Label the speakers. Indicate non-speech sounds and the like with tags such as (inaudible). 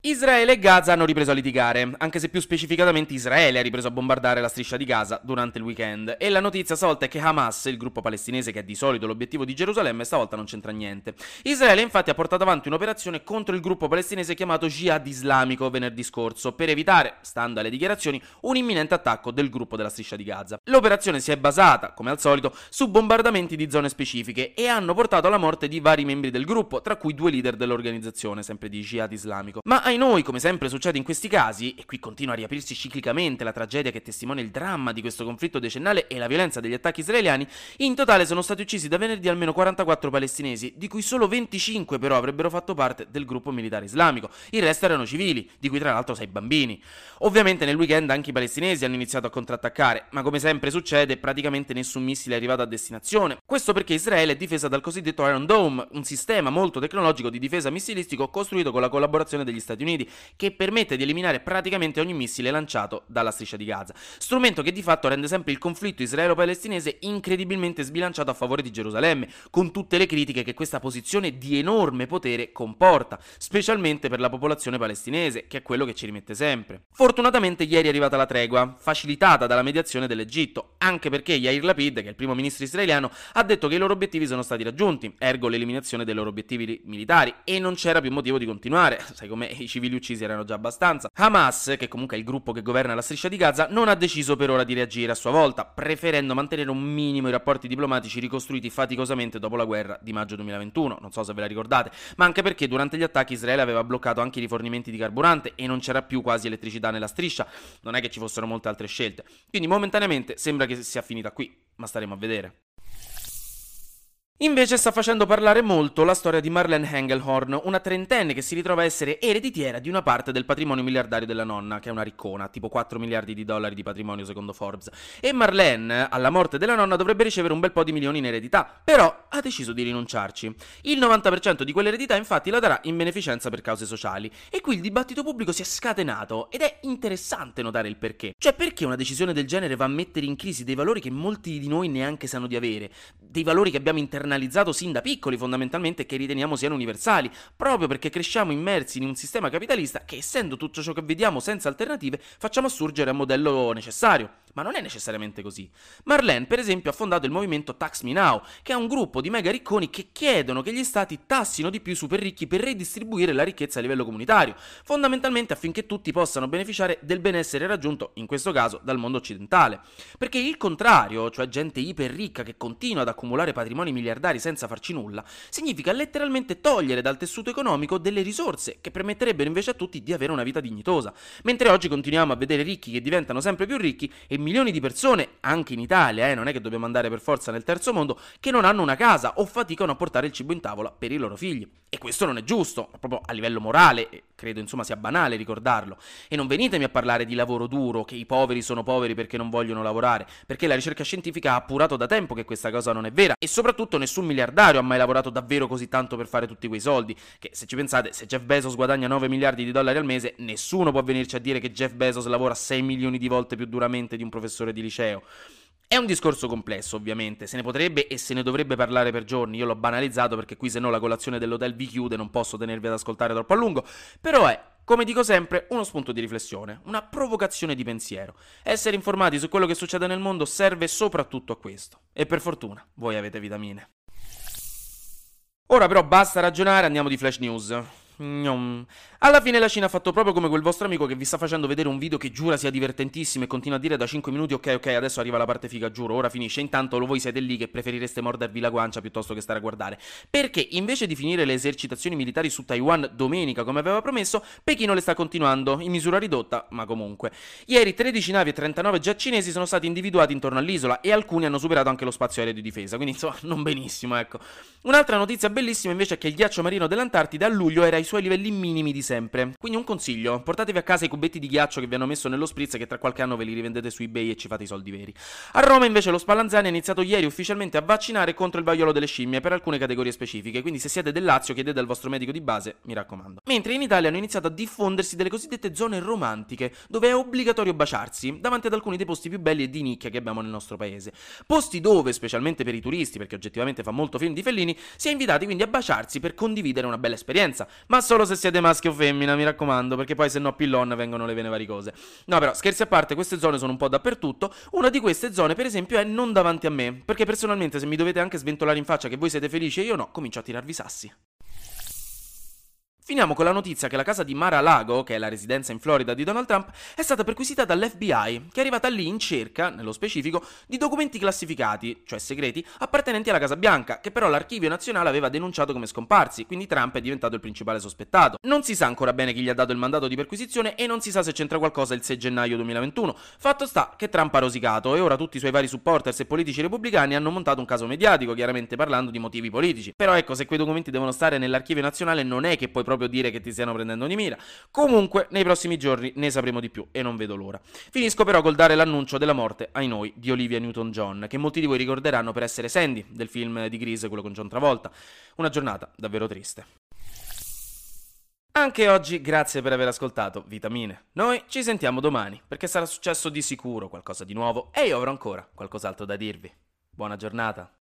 Speaker 1: Israele e Gaza hanno ripreso a litigare, anche se più specificatamente Israele ha ripreso a bombardare la striscia di Gaza durante il weekend. E la notizia stavolta è che Hamas, il gruppo palestinese che è di solito l'obiettivo di Gerusalemme, stavolta non c'entra niente. Israele infatti ha portato avanti un'operazione contro il gruppo palestinese chiamato Jihad Islamico venerdì scorso, per evitare, stando alle dichiarazioni, un imminente attacco del gruppo della striscia di Gaza. L'operazione si è basata, come al solito, su bombardamenti di zone specifiche e hanno portato alla morte di vari membri del gruppo, tra cui due leader dell'organizzazione, sempre di Jihad Islamico. Ma ai noi, come sempre succede in questi casi, e qui continua a riaprirsi ciclicamente la tragedia che testimonia il dramma di questo conflitto decennale e la violenza degli attacchi israeliani, in totale sono stati uccisi da venerdì almeno 44 palestinesi, di cui solo 25 però avrebbero fatto parte del gruppo militare islamico. Il resto erano civili, di cui tra l'altro 6 bambini. Ovviamente nel weekend anche i palestinesi hanno iniziato a contrattaccare, ma come sempre succede, praticamente nessun missile è arrivato a destinazione. Questo perché Israele è difesa dal cosiddetto Iron Dome, un sistema molto tecnologico di difesa missilistico costruito con la collaborazione degli Stati Uniti, che permette di eliminare praticamente ogni missile lanciato dalla striscia di Gaza. Strumento che di fatto rende sempre il conflitto israelo-palestinese incredibilmente sbilanciato a favore di Gerusalemme, con tutte le critiche che questa posizione di enorme potere comporta, specialmente per la popolazione palestinese, che è quello che ci rimette sempre. Fortunatamente ieri è arrivata la tregua, facilitata dalla mediazione dell'Egitto, anche perché Yair Lapid, che è il primo ministro israeliano, ha detto che i loro obiettivi sono stati raggiunti, ergo l'eliminazione dei loro obiettivi militari, e non c'era più motivo di continuare, (laughs) sai come i civili uccisi erano già abbastanza. Hamas, che comunque è il gruppo che governa la striscia di Gaza, non ha deciso per ora di reagire a sua volta, preferendo mantenere un minimo i rapporti diplomatici ricostruiti faticosamente dopo la guerra di maggio 2021. Non so se ve la ricordate, ma anche perché durante gli attacchi Israele aveva bloccato anche i rifornimenti di carburante e non c'era più quasi elettricità nella striscia. Non è che ci fossero molte altre scelte. Quindi momentaneamente sembra che sia finita qui, ma staremo a vedere. Invece sta facendo parlare molto la storia di Marlene Engelhorn, una trentenne che si ritrova a essere ereditiera di una parte del patrimonio miliardario della nonna, che è una riccona, tipo 4 miliardi di dollari di patrimonio secondo Forbes. E Marlene, alla morte della nonna, dovrebbe ricevere un bel po' di milioni in eredità, però ha deciso di rinunciarci. Il 90% di quell'eredità infatti la darà in beneficenza per cause sociali. E qui il dibattito pubblico si è scatenato ed è interessante notare il perché. Cioè perché una decisione del genere va a mettere in crisi dei valori che molti di noi neanche sanno di avere, dei valori che abbiamo internalizzato internalizzato sin da piccoli fondamentalmente che riteniamo siano universali, proprio perché cresciamo immersi in un sistema capitalista che essendo tutto ciò che vediamo senza alternative facciamo assurgere a modello necessario. Ma non è necessariamente così. Marlene, per esempio, ha fondato il movimento Tax Me Now, che è un gruppo di mega ricconi che chiedono che gli stati tassino di più i super ricchi per redistribuire la ricchezza a livello comunitario, fondamentalmente affinché tutti possano beneficiare del benessere raggiunto, in questo caso, dal mondo occidentale. Perché il contrario, cioè gente iper ricca che continua ad accumulare patrimoni miliardari senza farci nulla, significa letteralmente togliere dal tessuto economico delle risorse che permetterebbero invece a tutti di avere una vita dignitosa. Mentre oggi continuiamo a vedere ricchi che diventano sempre più ricchi e milioni di persone, anche in Italia, eh, non è che dobbiamo andare per forza nel terzo mondo, che non hanno una casa o faticano a portare il cibo in tavola per i loro figli. E questo non è giusto, proprio a livello morale, credo insomma sia banale ricordarlo. E non venitemi a parlare di lavoro duro, che i poveri sono poveri perché non vogliono lavorare, perché la ricerca scientifica ha appurato da tempo che questa cosa non è vera e soprattutto nessun miliardario ha mai lavorato davvero così tanto per fare tutti quei soldi, che se ci pensate, se Jeff Bezos guadagna 9 miliardi di dollari al mese, nessuno può venirci a dire che Jeff Bezos lavora 6 milioni di volte più duramente di un professore di liceo. È un discorso complesso, ovviamente, se ne potrebbe e se ne dovrebbe parlare per giorni. Io l'ho banalizzato perché qui se no la colazione dell'hotel vi chiude, non posso tenervi ad ascoltare troppo a lungo, però è come dico sempre, uno spunto di riflessione, una provocazione di pensiero. Essere informati su quello che succede nel mondo serve soprattutto a questo. E per fortuna, voi avete vitamine. Ora però basta ragionare, andiamo di flash news. Alla fine la Cina ha fatto proprio come quel vostro amico che vi sta facendo vedere un video che giura sia divertentissimo e continua a dire da 5 minuti ok ok adesso arriva la parte figa giuro, ora finisce, intanto voi siete lì che preferireste mordervi la guancia piuttosto che stare a guardare. Perché invece di finire le esercitazioni militari su Taiwan domenica come aveva promesso, Pechino le sta continuando, in misura ridotta, ma comunque. Ieri 13 navi e 39 jet cinesi sono stati individuati intorno all'isola e alcuni hanno superato anche lo spazio aereo di difesa, quindi insomma (laughs) non benissimo ecco. Un'altra notizia bellissima invece è che il ghiaccio marino dell'Antartide a luglio era ai suoi livelli minimi di sempre. Quindi un consiglio, portatevi a casa i cubetti di ghiaccio che vi hanno messo nello spritz che tra qualche anno ve li rivendete su eBay e ci fate i soldi veri. A Roma invece lo Spallanzani ha iniziato ieri ufficialmente a vaccinare contro il vaiolo delle scimmie per alcune categorie specifiche, quindi se siete del Lazio chiedete al vostro medico di base, mi raccomando. Mentre in Italia hanno iniziato a diffondersi delle cosiddette zone romantiche, dove è obbligatorio baciarsi, davanti ad alcuni dei posti più belli e di nicchia che abbiamo nel nostro paese. Posti dove, specialmente per i turisti, perché oggettivamente fa molto film di Fellini, si è invitati quindi a baciarsi per condividere una bella esperienza, ma solo se siete maschio o femmina, mi raccomando, perché poi se no pillon vengono le vene varicose. No, però, scherzi a parte, queste zone sono un po' dappertutto. Una di queste zone, per esempio, è non davanti a me, perché personalmente se mi dovete anche sventolare in faccia che voi siete felici e io no, comincio a tirarvi sassi. Finiamo con la notizia che la casa di Mar-a-Lago, che è la residenza in Florida di Donald Trump, è stata perquisita dall'FBI, che è arrivata lì in cerca, nello specifico, di documenti classificati, cioè segreti, appartenenti alla Casa Bianca, che però l'archivio nazionale aveva denunciato come scomparsi, quindi Trump è diventato il principale sospettato. Non si sa ancora bene chi gli ha dato il mandato di perquisizione e non si sa se c'entra qualcosa il 6 gennaio 2021. Fatto sta che Trump ha rosicato e ora tutti i suoi vari supporters e politici repubblicani hanno montato un caso mediatico, chiaramente parlando di motivi politici. Però ecco, se quei documenti devono stare nell'archivio nazionale non è che poi proprio proprio dire che ti stiano prendendo di mira. Comunque, nei prossimi giorni ne sapremo di più e non vedo l'ora. Finisco però col dare l'annuncio della morte, ai noi, di Olivia Newton-John, che molti di voi ricorderanno per essere Sandy del film di Grease, quello con John Travolta. Una giornata davvero triste. Anche oggi grazie per aver ascoltato Vitamine. Noi ci sentiamo domani perché sarà successo di sicuro qualcosa di nuovo e io avrò ancora qualcos'altro da dirvi. Buona giornata.